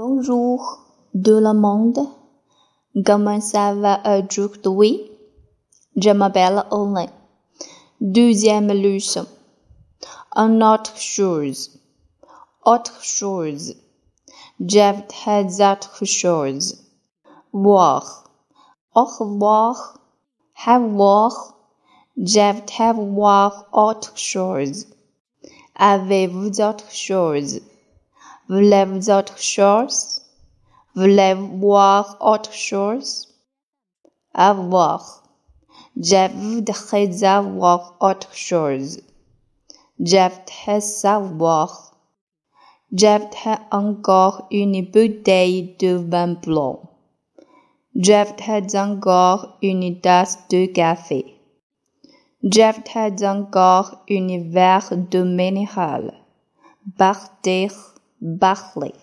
Bonjour tout le monde. Comment ça va aujourd'hui? Je m'appelle Olin. Deuxième leçon. Un autre chose. Autre chose. J'avais autre chose. Voir. Au revoir. Avoir. J'avais voir autre chose. Avez-vous autre chose? Voulez-vous autre chose? Voulez-vous voir autre chose? Avoir. Je voudrais avoir autre chose. J'aimerais savoir. J'aimerais encore une bouteille de vin blanc. J'aimerais encore une tasse de café. J'aimerais encore une verre de minéral. Partir, Barley